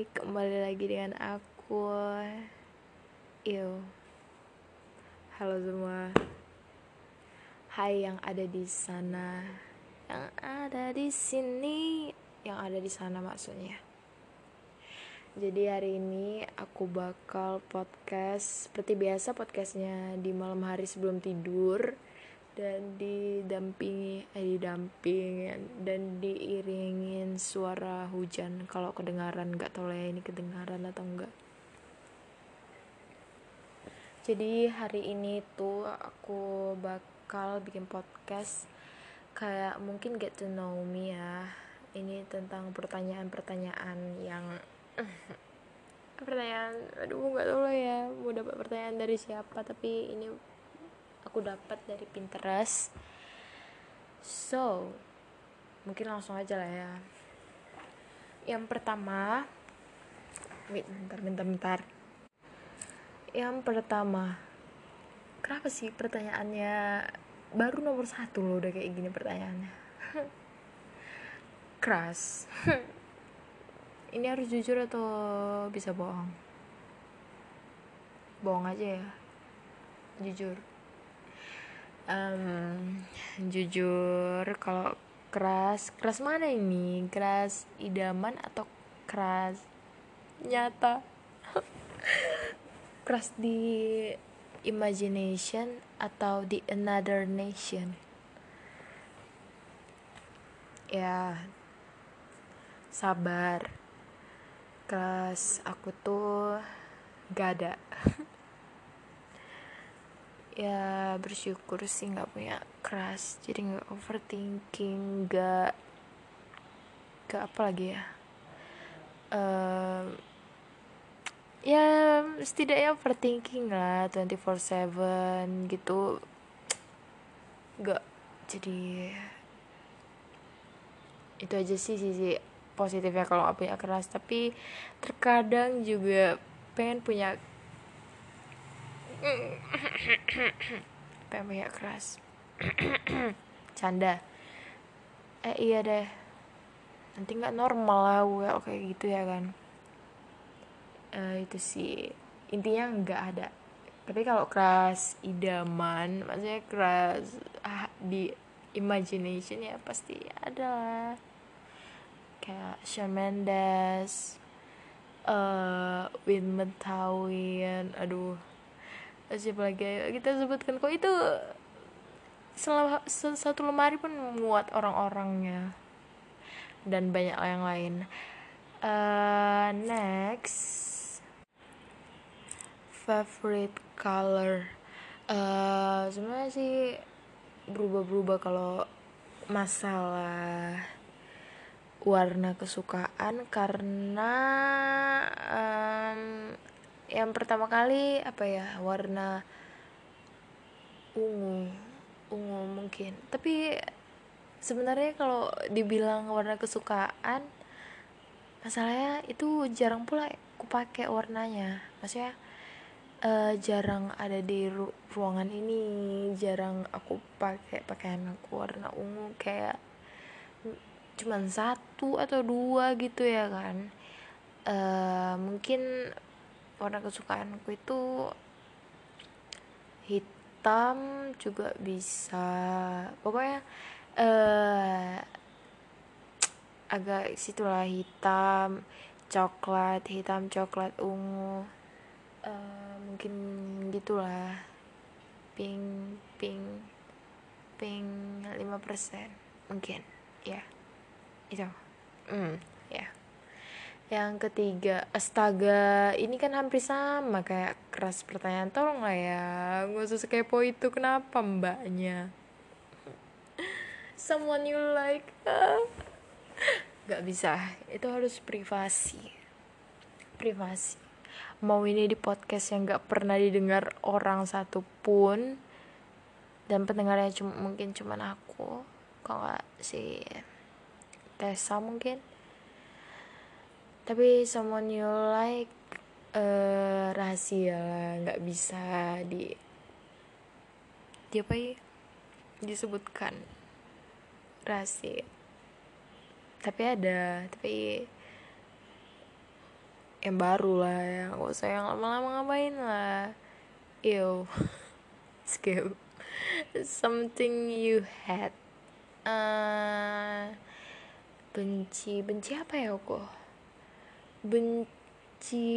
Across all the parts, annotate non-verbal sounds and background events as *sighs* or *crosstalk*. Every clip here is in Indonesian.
Kembali lagi dengan aku. Yo. Halo semua. Hai yang ada di sana, yang ada di sini, yang ada di sana maksudnya. Jadi hari ini aku bakal podcast seperti biasa podcastnya di malam hari sebelum tidur dan didampingi eh didampingin dan diiringin suara hujan. Kalau kedengaran nggak tahu lah ya ini kedengaran atau enggak jadi hari ini tuh aku bakal bikin podcast kayak mungkin get to know me ya. Ini tentang pertanyaan-pertanyaan yang *clears throat* pertanyaan aduh nggak tahu lah ya mau dapat pertanyaan dari siapa tapi ini aku dapat dari Pinterest. So mungkin langsung aja lah ya. Yang pertama wait bentar bentar bentar. Yang pertama kenapa sih pertanyaannya baru nomor satu loh udah kayak gini pertanyaannya? *laughs* Keras *laughs* ini harus jujur atau bisa bohong? Bohong aja ya. Jujur um, jujur kalau keras keras mana ini? Keras idaman atau keras nyata? *laughs* Keras di imagination atau di another nation? Ya sabar. Keras aku tuh gak ada *laughs* ya bersyukur sih nggak punya keras. Jadi nggak overthinking nggak nggak apa lagi ya. Um, ya setidaknya overthinking lah 24/7 gitu. Nggak jadi itu aja sih sisi positifnya kalau nggak punya keras. Tapi terkadang juga pengen punya pengen keras. Canda. Eh iya deh. Nanti nggak normal lah well kayak gitu ya kan. Uh, itu sih. Intinya nggak ada. Tapi kalau keras idaman maksudnya keras ah, di imagination ya pasti ada lah. Kayak Shawn Mendes uh, Win Metawin aduh lagi kita sebutkan kok itu selama satu lemari pun muat orang-orangnya dan banyak yang lain. Uh, next. Favorite color. Uh, sebenarnya sih berubah-berubah kalau masalah warna kesukaan karena um, yang pertama kali apa ya warna ungu ungu mungkin. Tapi sebenarnya kalau dibilang warna kesukaan masalahnya itu jarang pula aku pakai warnanya. Maksudnya uh, jarang ada di ru ruangan ini jarang aku pakai pakaian aku warna ungu kayak cuman satu atau dua gitu ya kan. Uh, mungkin warna kesukaanku itu hitam juga bisa. Pokoknya uh, agak situlah hitam coklat hitam coklat ungu uh, mungkin gitulah pink pink pink 5% mungkin ya. Yeah. itu. Hmm. Ya. yeah yang ketiga astaga ini kan hampir sama kayak keras pertanyaan tolong lah ya? Nggak usah kepo itu kenapa mbaknya? *laughs* Someone you like. *laughs* Nggak bisa itu harus privasi. Privasi. Mau ini di podcast yang nggak pernah didengar orang satupun dan pendengarnya cuma mungkin cuma aku kalau si Tessa mungkin tapi someone you like uh, rahasia nggak bisa di di apa ya disebutkan rahasia. Tapi ada tapi yang baru lah ya gak usah yang lama-lama ngapain lah. Ew *laughs* skip. Something you had. Uh, benci benci apa ya kok benci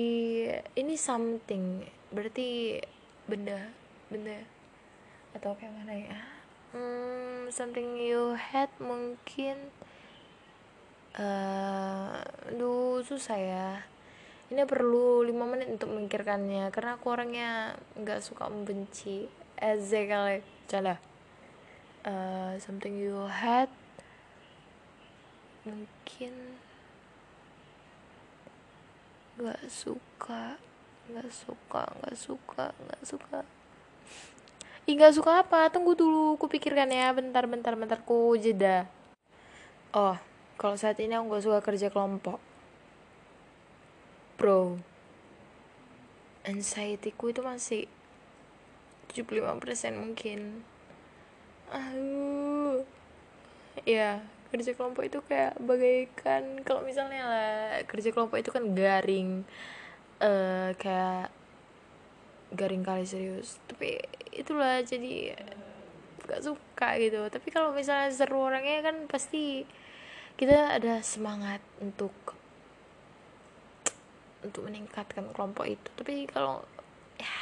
ini something. Berarti benda benda. Atau kayak mana ya? Hmm, something you had mungkin uh, duh susah ya. Ini perlu lima menit untuk memikirkannya karena aku orangnya nggak suka membenci. Eze kali cala. Uh, something you had mungkin nggak suka nggak suka nggak suka nggak suka Ih gak suka apa? Tunggu dulu, ku pikirkan ya. Bentar, bentar, bentar, ku jeda. Oh, kalau saat ini aku gak suka kerja kelompok. Bro, anxiety ku itu masih 75% mungkin. Aduh. Ya, kerja kelompok itu kayak bagaikan kalau misalnya lah kerja kelompok itu kan garing uh, kayak garing kali serius. Tapi itulah jadi gak suka gitu. Tapi kalau misalnya seru orangnya kan pasti kita ada semangat untuk untuk meningkatkan kelompok itu. Tapi kalau ya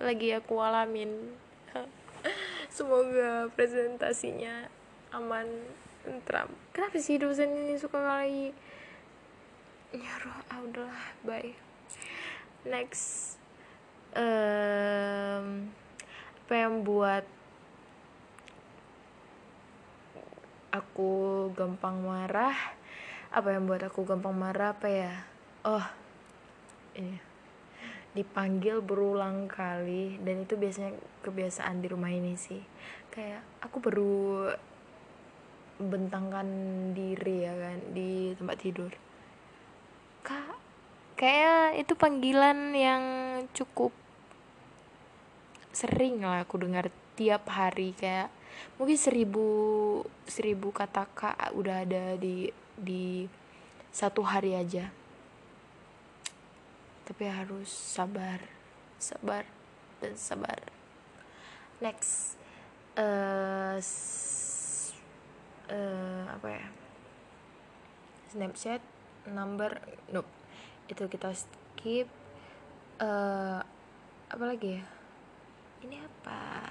lagi aku alamin *laughs* semoga presentasinya aman tentram. Kenapa sih dosen ini suka kali nyuruh ah udahlah bye. Next um, apa yang buat aku gampang marah? Apa yang buat aku gampang marah apa ya? Oh ini dipanggil berulang kali dan itu biasanya kebiasaan di rumah ini sih. Kayak aku baru bentangkan diri ya kan di tempat tidur. Kak kayak itu panggilan yang cukup sering lah aku dengar tiap hari kayak mungkin seribu seribu kata kak udah ada di di satu hari aja. Tapi harus sabar sabar dan sabar. Next uh, uh, apa ya? Snapchat number nope. Itu kita skip. Uh, apa lagi ya? Ini apa?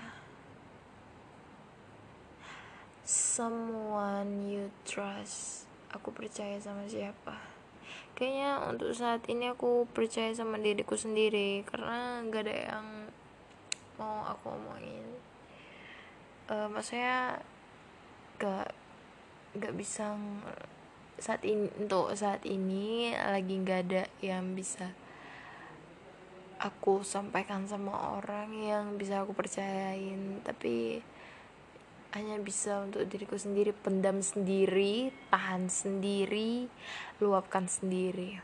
Someone you trust. Aku percaya sama siapa? Kayaknya untuk saat ini aku percaya sama diriku sendiri karena gak ada yang mau aku omongin. Uh, maksudnya gak gak bisa saat ini untuk saat ini lagi gak ada yang bisa aku sampaikan sama orang yang bisa aku percayain. Tapi hanya bisa untuk diriku sendiri pendam sendiri tahan sendiri luapkan sendiri.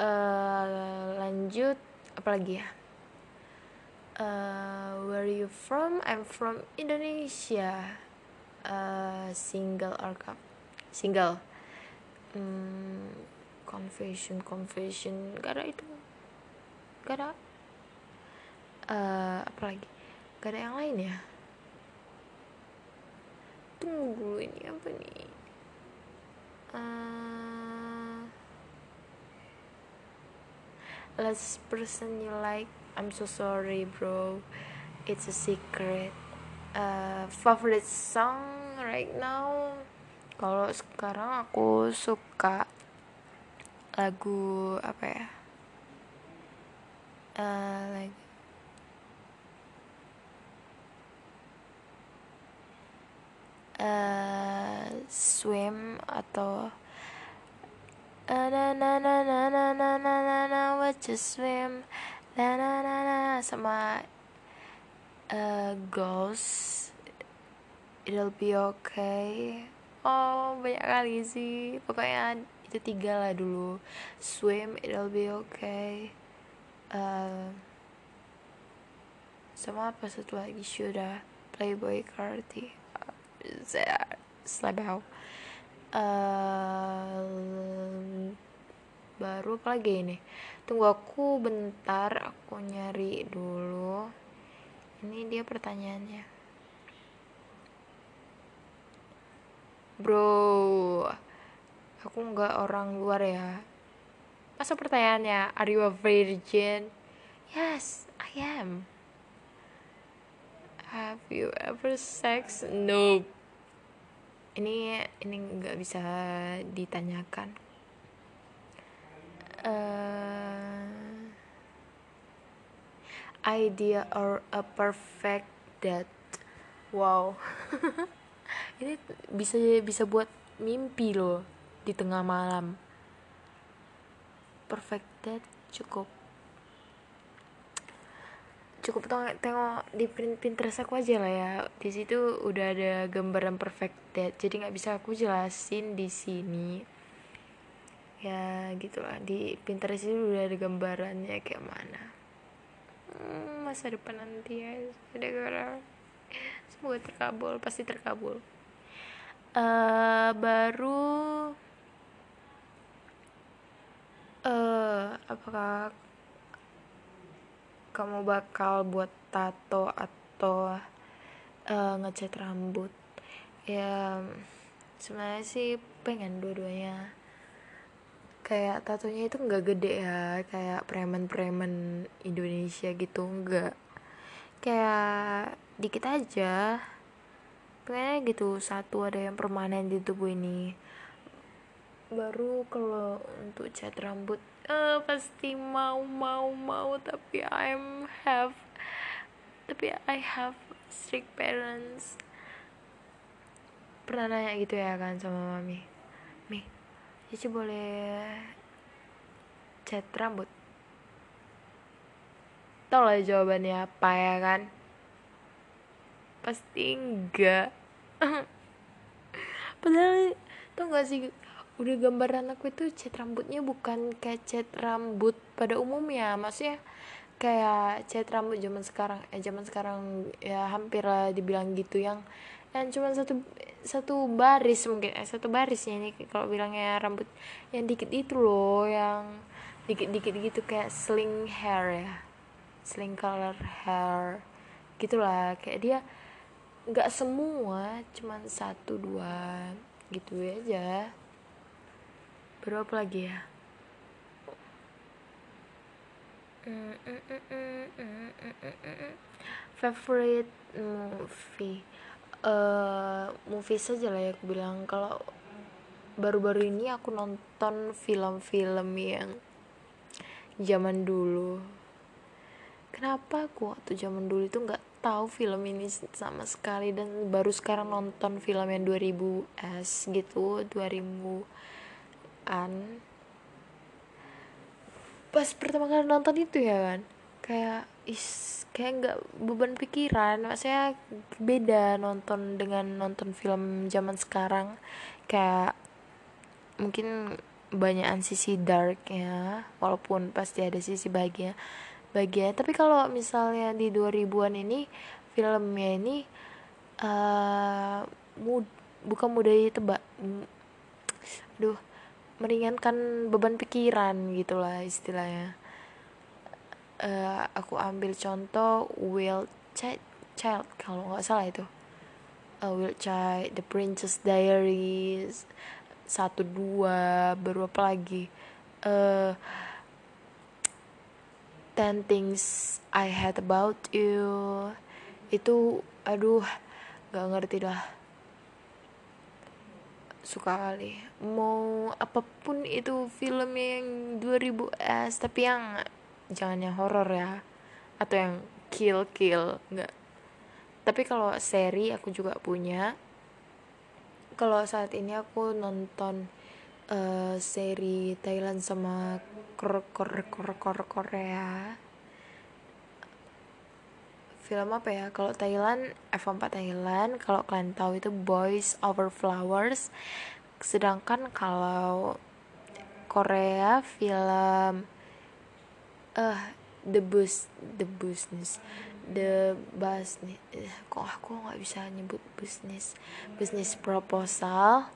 Uh, lanjut apalagi ya? Uh, where are you from? I'm from Indonesia uh, single or single. Hmm, confession confession. Karena itu. Gak uh, apa lagi? Gak yang lain ya? Tunggu dulu ini apa nih? Uh, last person you like. I'm so sorry bro. It's a secret uh, favorite song right now kalau sekarang aku suka lagu apa ya uh, like uh, swim atau uh, na na na na na na na na na what you swim na na na na sama uh, ghost. It'll be okay. Oh banyak kali sih. Pokoknya itu tiga lah dulu. Swim it'll be okay. Uh, sama apa satu lagi? Sudah Playboy Carti saya Slabau uh, baru apa lagi ini? Tunggu aku bentar aku nyari dulu ini dia pertanyaannya. Bro aku nggak orang luar ya. Masa pertanyaannya are you a virgin? Yes I am. Have you ever sex? Nope. Ini ini nggak bisa ditanyakan. Uh, idea or a perfect date. Wow. *laughs* Ini bisa bisa buat mimpi loh di tengah malam. Perfect date cukup. Cukup tengok, tengok di Pinterest aku aja lah ya. Di situ udah ada gambaran perfect date. Jadi nggak bisa aku jelasin di sini. Ya gitulah di Pinterest itu udah ada gambarannya kayak mana masa depan nanti ya. Gara semoga terkabul pasti terkabul. Uh, baru uh, apakah kamu bakal buat tato atau uh, ngecat rambut? Ya sebenarnya sih pengen dua-duanya kayak tatonya itu nggak gede ya kayak preman-preman Indonesia gitu nggak. Kayak dikit aja. Kayak gitu satu ada yang permanen di tubuh ini. Baru kalau untuk cat rambut uh, pasti mau mau mau tapi I'm have tapi I have strict parents. Pernah nanya gitu ya kan sama mami? mi Cici boleh. Cat rambut. Tau lah jawabannya apa ya kan? Pasti enggak. *laughs* Padahal tau gak sih udah gambaran aku itu cat rambutnya bukan kayak cat rambut pada umumnya maksudnya kayak cat rambut zaman sekarang eh zaman sekarang ya hampir lah dibilang gitu yang yang cuma satu satu baris mungkin eh, satu barisnya ini kalau bilangnya rambut yang dikit itu loh yang dikit-dikit gitu kayak sling hair ya. Sling color hair gitulah. Kayak dia nggak semua cuman satu dua gitu aja. Berapa lagi ya? Favorite movie uh, movie saja lah ya aku bilang. Kalau baru-baru ini aku nonton film-film yang zaman dulu. Kenapa aku waktu zaman dulu itu nggak tahu film ini sama sekali dan baru sekarang nonton film yang 2000 s gitu 2000-an pas pertama kali nonton itu ya kan? Kayak is kayak nggak beban pikiran. Maksudnya beda nonton dengan nonton film zaman sekarang. Kayak mungkin banyakan sisi dark ya walaupun pasti ada sisi bahagia bahagia. Tapi kalau misalnya di 2000-an ini filmnya ini uh, mud bukan mudah ditebak. Aduh meringankan beban pikiran gitulah istilahnya uh, aku ambil contoh Will Child, Child kalau nggak salah itu. Uh, Will Child The Princess Diaries satu dua baru apa lagi? Uh, Ten Things I Hate About You. Itu aduh gak ngerti dah. Suka kali. Mau apa pun itu film yang 2000s tapi yang jangan yang horor ya atau yang kill kill nggak. Tapi kalau seri aku juga punya. Kalau saat ini aku nonton uh, seri Thailand sama kor kor kor kor Korea. Film apa ya? Kalau Thailand F4 Thailand. Kalau kalian tahu itu Boys Over Flowers. Sedangkan kalau Korea film uh, the bus the business the bus nih uh, kok aku nggak bisa nyebut bisnis bisnis proposal.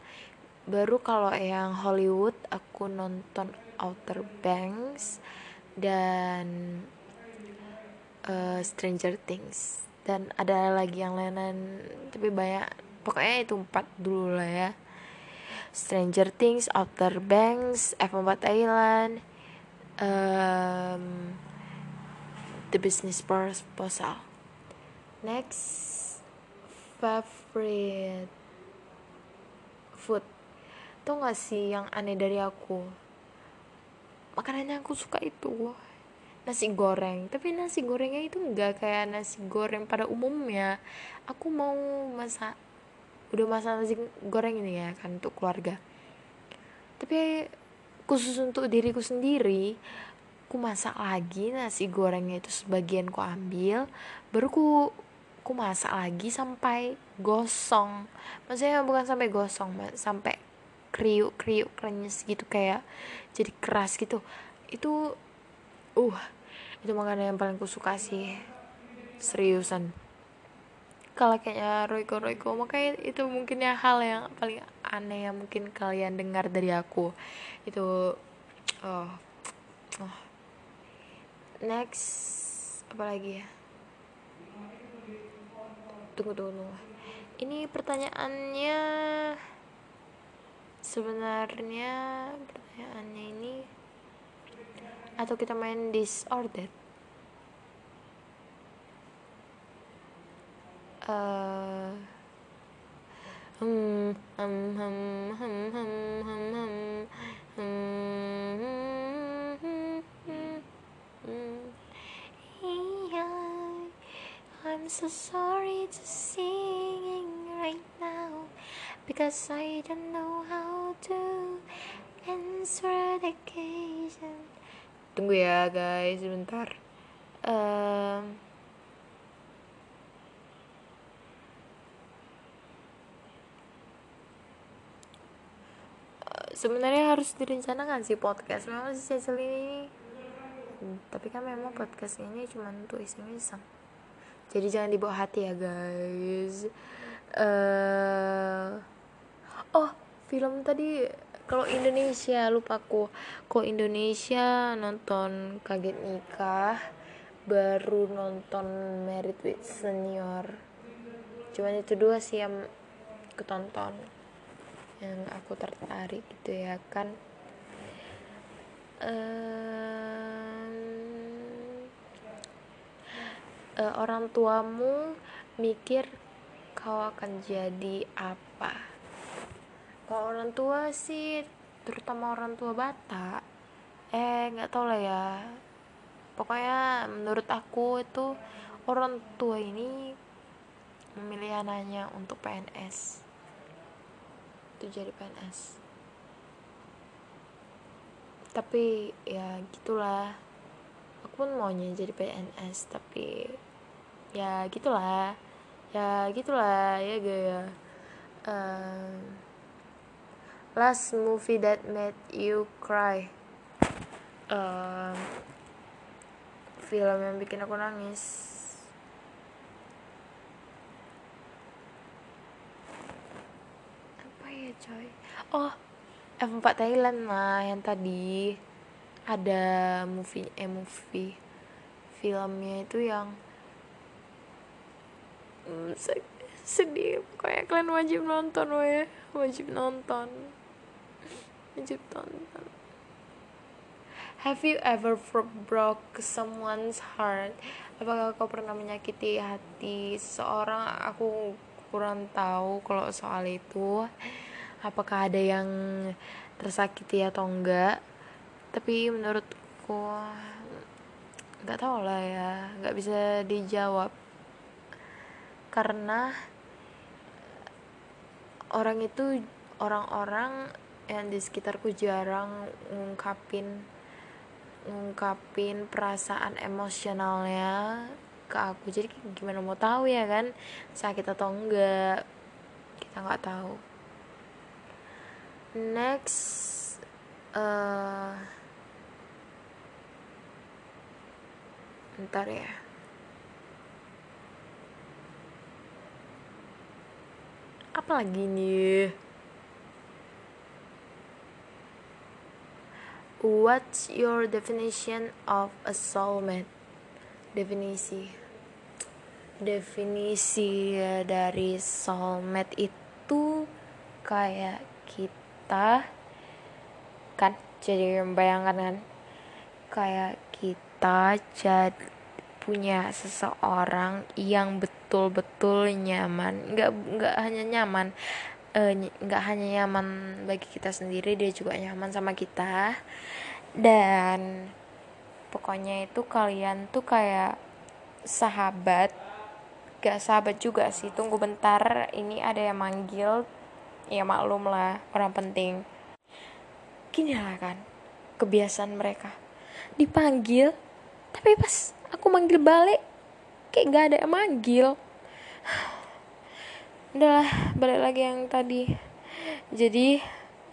Baru kalau yang Hollywood aku nonton Outer Banks dan uh, Stranger Things. Dan ada lagi yang lain tapi banyak. Pokoknya itu empat dulu lah ya. Stranger Things, Outer Banks, F4 Thailand, um, The Business Proposal. Next, favorite food. Tuh gak sih yang aneh dari aku? Makanannya aku suka itu nasi goreng tapi nasi gorengnya itu enggak kayak nasi goreng pada umumnya aku mau masak udah masak nasi goreng ini ya kan untuk keluarga tapi khusus untuk diriku sendiri aku masak lagi nasi gorengnya itu sebagian ku ambil baru ku ku masak lagi sampai gosong. Maksudnya bukan sampai gosong sampai kriuk kriuk krenyes gitu kayak jadi keras gitu. Itu uh itu makanan yang paling kusuka sih. Seriusan kalau kayaknya Royko Royko makanya itu mungkin ya hal yang paling aneh yang mungkin kalian dengar dari aku. Itu oh, oh. next apa lagi ya? Tunggu tunggu ini pertanyaannya sebenarnya pertanyaannya ini atau kita main this or that uh, hmm hum hum hum hum hum hum hum I'm so sorry to singing right now because I don't know how to answer the occasion tunggu ya guys sebentar um, sebenarnya harus direncanakan sih podcast. Memang si Cecil ini tapi kan memang podcast ini cuma untuk iseng-iseng. Jadi jangan dibawa hati ya guys. Uh, oh film tadi kalau Indonesia lupa aku kok Indonesia nonton kaget nikah baru nonton Merit with Senior. Cuman itu dua sih yang ketonton yang aku tertarik gitu ya kan. Um, uh, orang tuamu mikir kau akan jadi apa? Kalau orang tua sih terutama orang tua Batak eh nggak tau lah ya. Pokoknya menurut aku itu orang tua ini memilih anaknya untuk PNS itu jadi PNS tapi ya gitulah. Aku pun maunya jadi PNS tapi ya gitulah. Ya gitulah ya gaya um, last movie that made you cry. Uh, film yang bikin aku nangis apa ya coy. Oh F4 Thailand mah yang tadi. Ada movie eh movie. Filmnya itu yang hmm, sedih. Pokoknya kalian wajib nonton weh wajib nonton. Wajib tonton Have you ever broke someone's heart? Apakah kau pernah menyakiti hati seseorang? Aku kurang tahu kalau soal itu. Apakah ada yang tersakiti atau enggak? Tapi menurutku nggak tahu lah ya, nggak bisa dijawab. Karena orang itu orang-orang yang di sekitarku jarang ngungkapin ngungkapin perasaan emosionalnya ke aku. Jadi gimana mau tahu ya kan sakit atau enggak kita nggak tahu next uh, ntar ya. Apa lagi nih? What's your definition of a soulmate? Definisi. Definisi dari soulmate itu kayak kita kan? Jadi membayangkan kan? Kayak kita jadi punya seseorang yang betul-betul nyaman. Nggak nggak hanya nyaman eh, nggak uh, hanya nyaman bagi kita sendiri dia juga nyaman sama kita. Dan pokoknya itu kalian tuh kayak sahabat. Gak sahabat juga sih. Tunggu bentar ini ada yang manggil ya maklum lah orang penting. Gini lah kan kebiasaan mereka. Dipanggil tapi pas aku manggil balik kayak gak ada yang manggil. *sighs* Udahlah balik lagi yang tadi. Jadi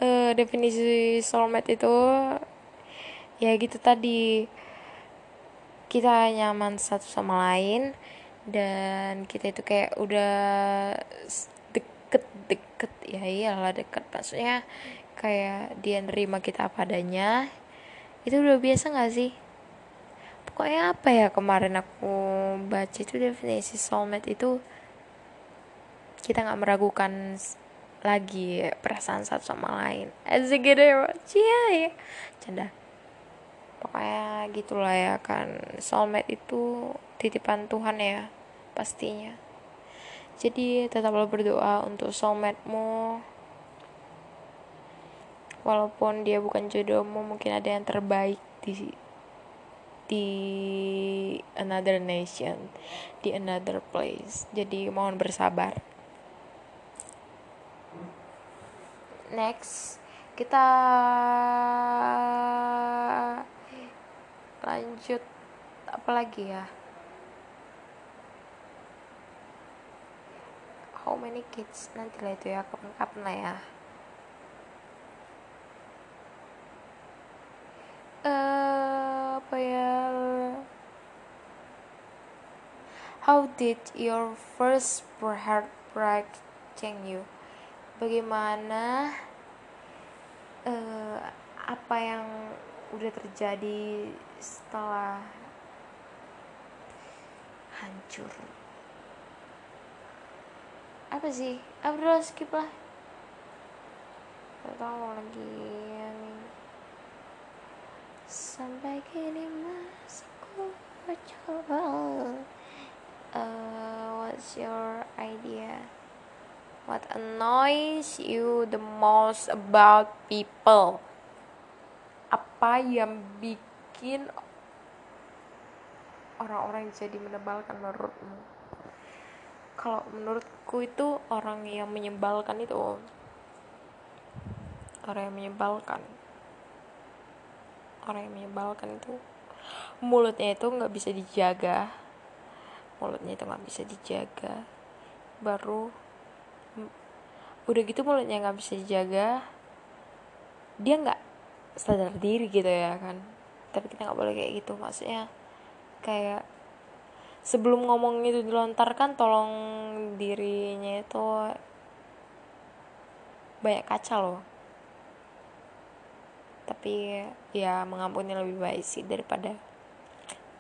uh, definisi soulmate itu ya gitu tadi. Kita nyaman satu sama lain dan kita itu kayak udah deket-deket ya iyalah deket maksudnya kayak dia nerima kita apa adanya itu udah biasa gak sih? Pokoknya apa ya kemarin aku baca itu definisi soulmate itu kita nggak meragukan lagi perasaan satu sama lain. Asik gitu ya ya. Canda. Pokoknya gitulah ya kan. Soulmate itu titipan Tuhan ya pastinya jadi tetaplah berdoa untuk soulmate-mu. Walaupun dia bukan jodohmu mungkin ada yang terbaik di di another nation di another place. Jadi mohon bersabar. Next kita lanjut. Apa lagi ya how many kids. Nanti lah itu ya kapan-kapan lah ya. Uh, apa ya? How did your first heartbreak change you? Bagaimana uh, apa yang udah terjadi setelah hancur apa sih? Apa skip lah. Gak tau lagi. Yang sampai kini masih ku coba uh, what's your idea? What annoys you the most about people? Apa yang bikin orang-orang jadi menebalkan menurutmu kalau menurutku itu orang yang menyebalkan itu orang yang menyebalkan. Orang yang menyebalkan itu mulutnya itu nggak bisa dijaga. Mulutnya itu nggak bisa dijaga. Baru udah gitu mulutnya nggak bisa dijaga dia nggak sadar diri gitu ya kan. Tapi kita nggak boleh kayak gitu. Maksudnya kayak sebelum ngomong itu dilontarkan tolong dirinya itu banyak kaca loh. Tapi ya mengampuni lebih baik sih daripada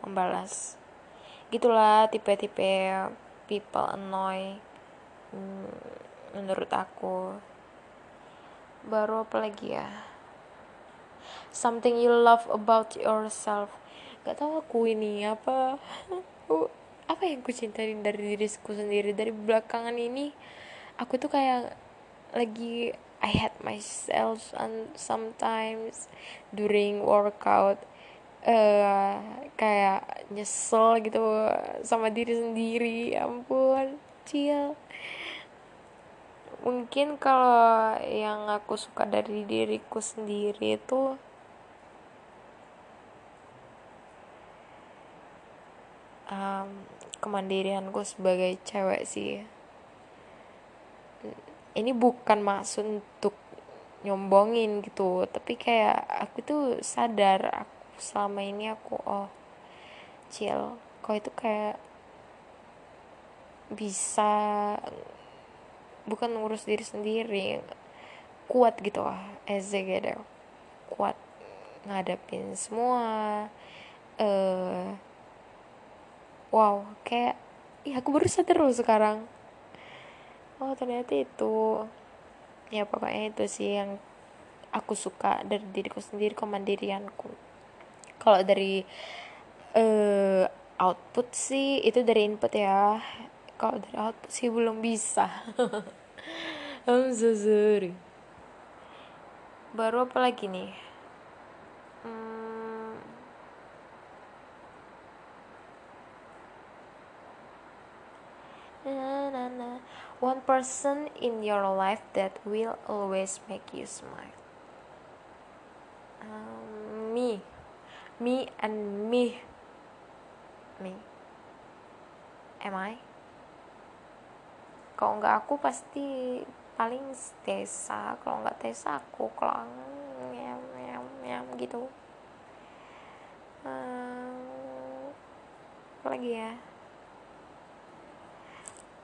membalas. Gitulah tipe-tipe people annoy hmm, menurut aku. Baru apa lagi ya? Something you love about yourself. Gak tau aku ini apa *laughs* apa yang ku cintain dari diriku sendiri dari belakangan ini aku tuh kayak lagi I hate myself and sometimes during workout uh, kayak nyesel gitu sama diri sendiri. Ya ampun chill. Mungkin kalau yang aku suka dari diriku sendiri itu um, kemandirianku sebagai cewek sih. Ini bukan maksud untuk nyombongin gitu tapi kayak aku tuh sadar aku selama ini aku oh chill. Kau itu kayak bisa bukan ngurus diri sendiri kuat gitu lah eze kuat ngadepin semua uh, wow kayak ya aku baru sadar loh sekarang. Oh ternyata itu ya pokoknya itu sih yang aku suka dari diriku sendiri kemandirianku. Kalau dari uh, output sih itu dari input ya. Kalau dari output sih belum bisa. *laughs* I'm so sorry. Baru apa lagi nih? Hmm. na, na, na. One person in your life that will always make you smile? Um, me. Me and me. Me. Am I? Kalau nggak aku pasti paling Tessa. Kalau nggak Tessa aku kelang. Nyam nyam nyam gitu. Um, apa lagi ya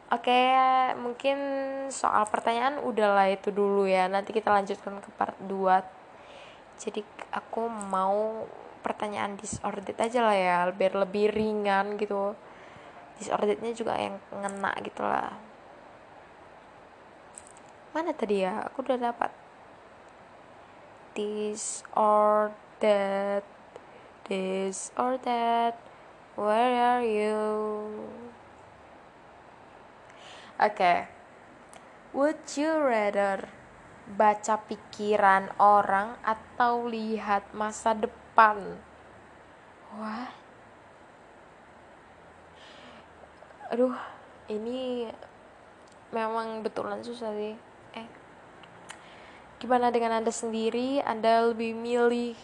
Oke, mungkin soal pertanyaan udahlah itu dulu ya. Nanti kita lanjutkan ke part 2 jadi aku mau pertanyaan disordered aja lah ya biar lebih ringan gitu. Disorderednya juga yang ngena gitu lah. Mana tadi ya? Aku udah dapat. Or that where are you okay would you rather baca pikiran orang atau lihat masa depan. Wah. Aduh, ini memang betulan susah sih. Eh. Gimana dengan Anda sendiri? Anda lebih milih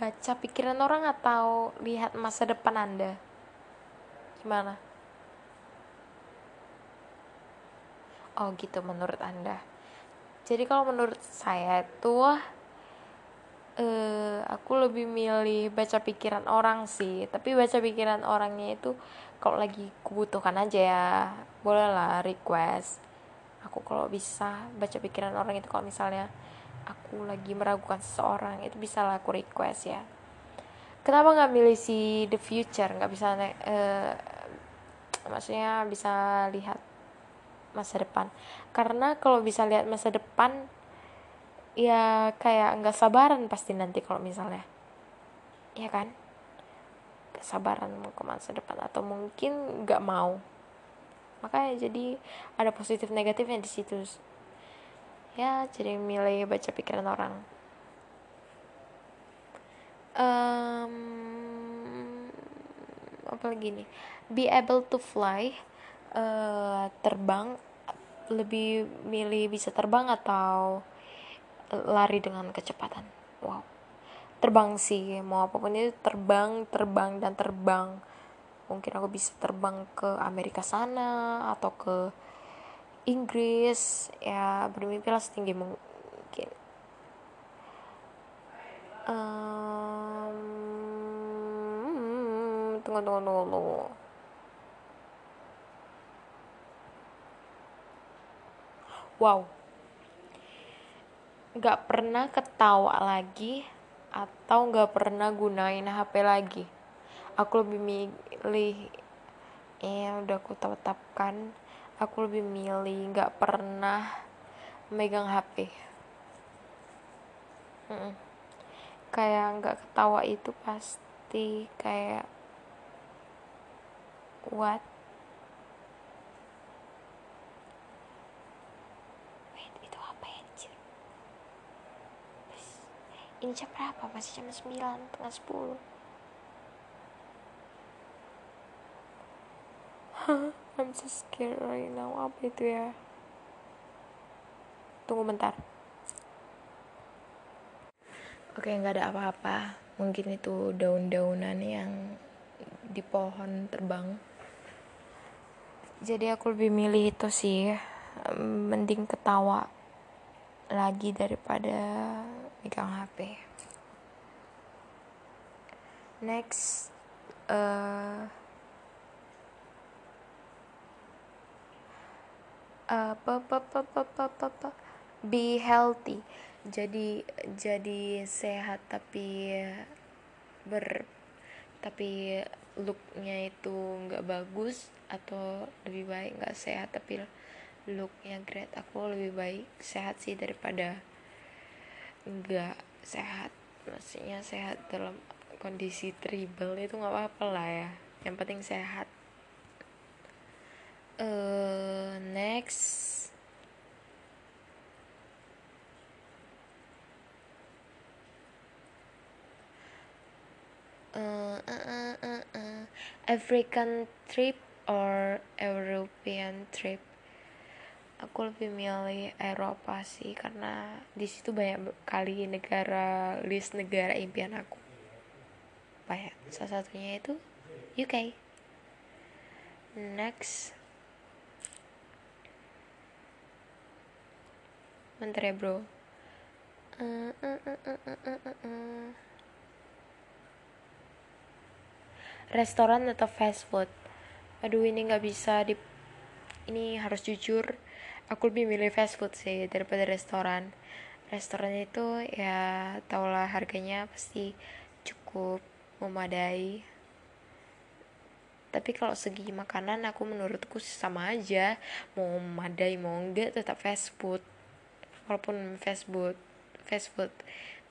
baca pikiran orang atau lihat masa depan Anda? Gimana? Oh, gitu menurut Anda. Jadi kalau menurut saya itu uh, aku lebih milih baca pikiran orang sih. Tapi baca pikiran orangnya itu kalau lagi kebutuhan aja ya bolehlah request. Aku kalau bisa baca pikiran orang itu kalau misalnya aku lagi meragukan seseorang itu bisa lah aku request ya. Kenapa nggak milih si the future? Nggak bisa uh, maksudnya bisa lihat masa depan. Karena kalau bisa lihat masa depan ya kayak nggak sabaran pasti nanti kalau misalnya ya kan? Kesabaran mau ke masa depan atau mungkin nggak mau. Makanya jadi ada positif negatifnya di situ. Ya jadi milih baca pikiran orang. Um, apa lagi nih? Be able to fly uh, terbang lebih milih bisa terbang atau lari dengan kecepatan. Wow. Terbang sih mau apa pun itu terbang terbang dan terbang. Mungkin aku bisa terbang ke Amerika sana atau ke Inggris. Ya bermimpilah setinggi mungkin. Um, tunggu tunggu tunggu, tunggu. Wow. Nggak pernah ketawa lagi atau nggak pernah gunain HP lagi. Aku lebih milih ya udah aku tetapkan aku lebih milih nggak pernah megang HP Mm-mm. kayak nggak ketawa itu pasti kayak what ini jam berapa? Masih jam 9 tengah 10 I'm so scared right now. Apa itu ya? Tunggu bentar. Oke nggak ada apa-apa. Mungkin itu daun-daunan yang di pohon terbang. Jadi aku lebih milih itu sih. Mending ketawa lagi daripada megang HP next uh, uh, pa, pa, pa. be healthy jadi jadi sehat tapi ber tapi looknya itu nggak bagus atau lebih baik nggak sehat tapi looknya great aku lebih baik sehat sih daripada nggak sehat. Maksudnya sehat dalam kondisi tribal itu nggak apa-apa lah ya. Yang penting sehat. Uh, next. Uh, uh, uh, uh, African trip or European trip aku lebih milih Eropa sih karena di situ banyak kali negara list negara impian aku. Banyak. Salah satunya itu UK next. Menteri bro. Uh, uh, uh, restoran atau fast food? Aduh ini nggak bisa di ini harus jujur aku lebih milih fast food sih daripada restoran. Restoran itu ya taulah harganya pasti cukup memadai. Tapi kalau segi makanan aku menurutku sama aja. Mau memadai mau enggak tetap fast food. Walaupun fast food fast food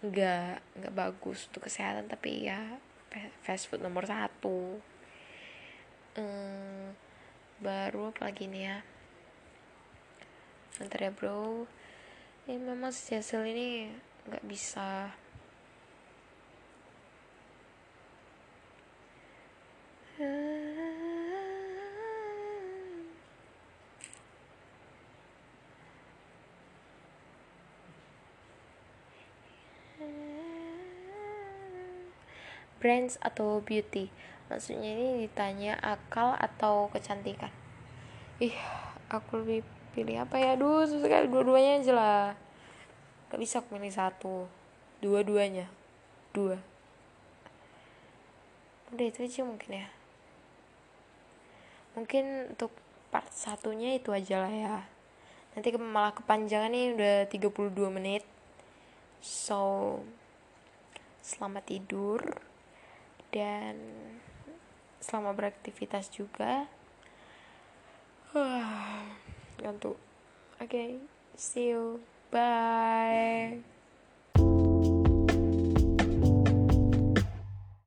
nggak nggak bagus untuk kesehatan tapi ya fast food nomor satu. Hmm, baru apa lagi nih ya Bentar ya bro. Ini memang si hasil ini nggak bisa. Brands atau beauty? Maksudnya ini ditanya akal atau kecantikan? Ih aku lebih pilih apa ya? Duh susah dua-duanya aja lah. Gak bisa aku pilih satu. Dua-duanya. Dua. Udah itu aja mungkin ya. Mungkin untuk part satunya itu aja lah ya. Nanti malah kepanjangan nih udah 32 menit. So selamat tidur. Dan selama beraktivitas juga *sighs* ngantuk. Oke okay, see you. Bye